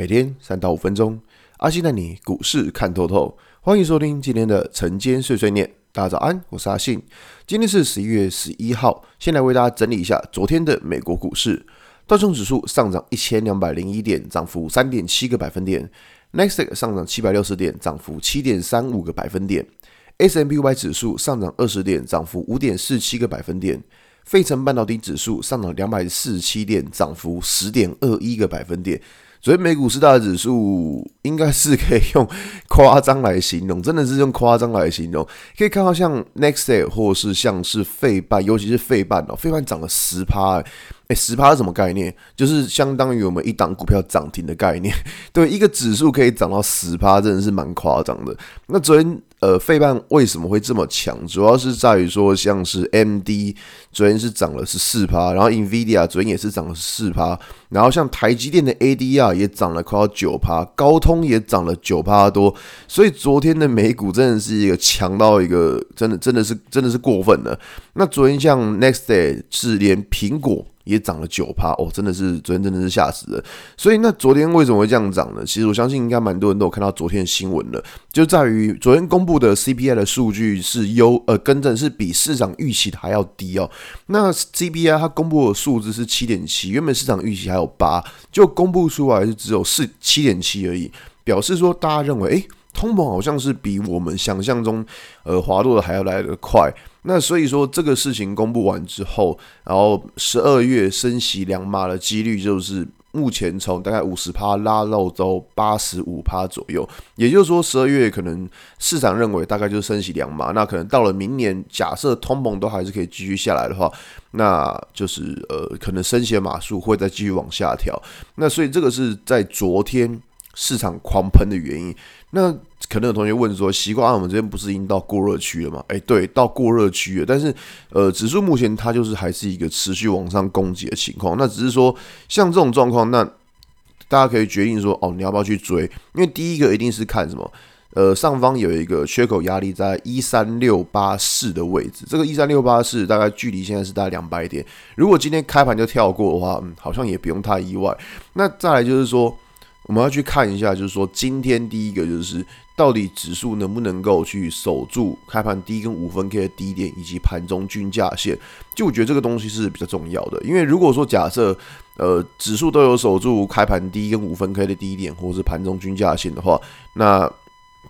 每天三到五分钟，阿信带你股市看透透。欢迎收听今天的晨间碎碎念。大家早安，我是阿信。今天是十一月十一号，先来为大家整理一下昨天的美国股市。道琼指数上涨一千两百零一点，涨幅三点七个百分点。纳斯达克上涨七百六十点，涨幅七点三五个百分点。S&P 500指数上涨二十点，涨幅五点四七个百分点。费城半导体指数上涨两百四十七点，涨幅十点二一个百分点。所以美股四大指数应该是可以用夸张来形容，真的是用夸张来形容。可以看到像 Nextday 或是像是费半，尤其是费半哦，费半涨了十趴，哎、十趴是什么概念？就是相当于我们一档股票涨停的概念。对，一个指数可以涨到十趴，真的是蛮夸张的。那昨天。呃，费半为什么会这么强？主要是在于说，像是 M D 昨天是涨了十四趴，然后 NVIDIA 昨天也是涨了十四趴，然后像台积电的 ADR 也涨了快要九趴，高通也涨了九趴多，所以昨天的美股真的是一个强到一个真的真的是真的是过分了。那昨天像 Next Day 是连苹果。也涨了九趴哦，真的是昨天真的是吓死了。所以那昨天为什么会这样涨呢？其实我相信应该蛮多人都有看到昨天的新闻了，就在于昨天公布的 CPI 的数据是优呃，更正是比市场预期的还要低哦。那 CPI 它公布的数字是七点七，原本市场预期还有八，就公布出来是只有四七点七而已，表示说大家认为诶。通膨好像是比我们想象中，呃，滑落的还要来得快。那所以说，这个事情公布完之后，然后十二月升息两码的几率，就是目前从大概五十趴拉到到八十五趴左右。也就是说，十二月可能市场认为大概就是升息两码。那可能到了明年，假设通膨都还是可以继续下来的话，那就是呃，可能升息码数会再继续往下调。那所以这个是在昨天。市场狂喷的原因，那可能有同学问说，习惯我们这边不是已经到过热区了吗？诶，对，到过热区了，但是呃，指数目前它就是还是一个持续往上攻击的情况。那只是说，像这种状况，那大家可以决定说，哦，你要不要去追？因为第一个一定是看什么，呃，上方有一个缺口压力在一三六八四的位置，这个一三六八四大概距离现在是大概两百点。如果今天开盘就跳过的话，嗯，好像也不用太意外。那再来就是说。我们要去看一下，就是说今天第一个就是到底指数能不能够去守住开盘低跟五分 K 的低点，以及盘中均价线。就我觉得这个东西是比较重要的，因为如果说假设呃指数都有守住开盘低跟五分 K 的低点，或者是盘中均价线的话，那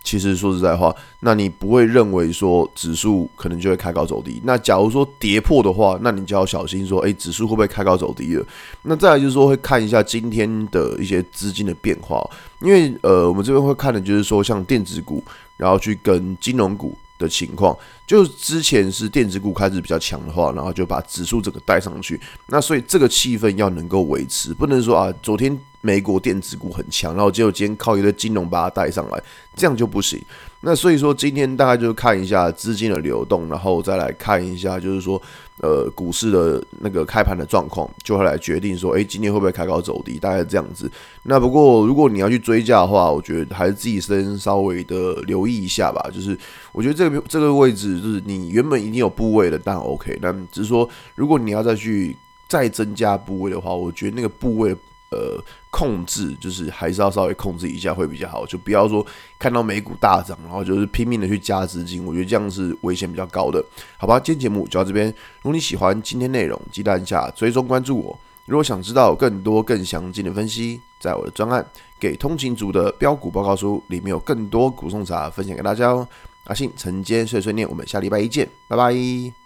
其实说实在话，那你不会认为说指数可能就会开高走低。那假如说跌破的话，那你就要小心说，诶，指数会不会开高走低了？那再来就是说，会看一下今天的一些资金的变化，因为呃，我们这边会看的就是说，像电子股，然后去跟金融股的情况。就之前是电子股开始比较强的话，然后就把指数这个带上去。那所以这个气氛要能够维持，不能说啊，昨天。美国电子股很强，然后结果今天靠一个金融把它带上来，这样就不行。那所以说今天大概就是看一下资金的流动，然后再来看一下，就是说呃股市的那个开盘的状况，就会来决定说，诶，今天会不会开高走低，大概这样子。那不过如果你要去追价的话，我觉得还是自己先稍微的留意一下吧。就是我觉得这个这个位置，就是你原本已经有部位的，但 OK。那只是说，如果你要再去再增加部位的话，我觉得那个部位。呃，控制就是还是要稍微控制一下会比较好，就不要说看到美股大涨，然后就是拼命的去加资金，我觉得这样是危险比较高的，好吧？今天节目就到这边，如果你喜欢今天内容，记得按下追踪关注我。如果想知道更多更详尽的分析，在我的专案《给通勤族的标股报告书》里面有更多股送茶分享给大家哦。阿信晨间碎碎念，我们下礼拜一见，拜拜。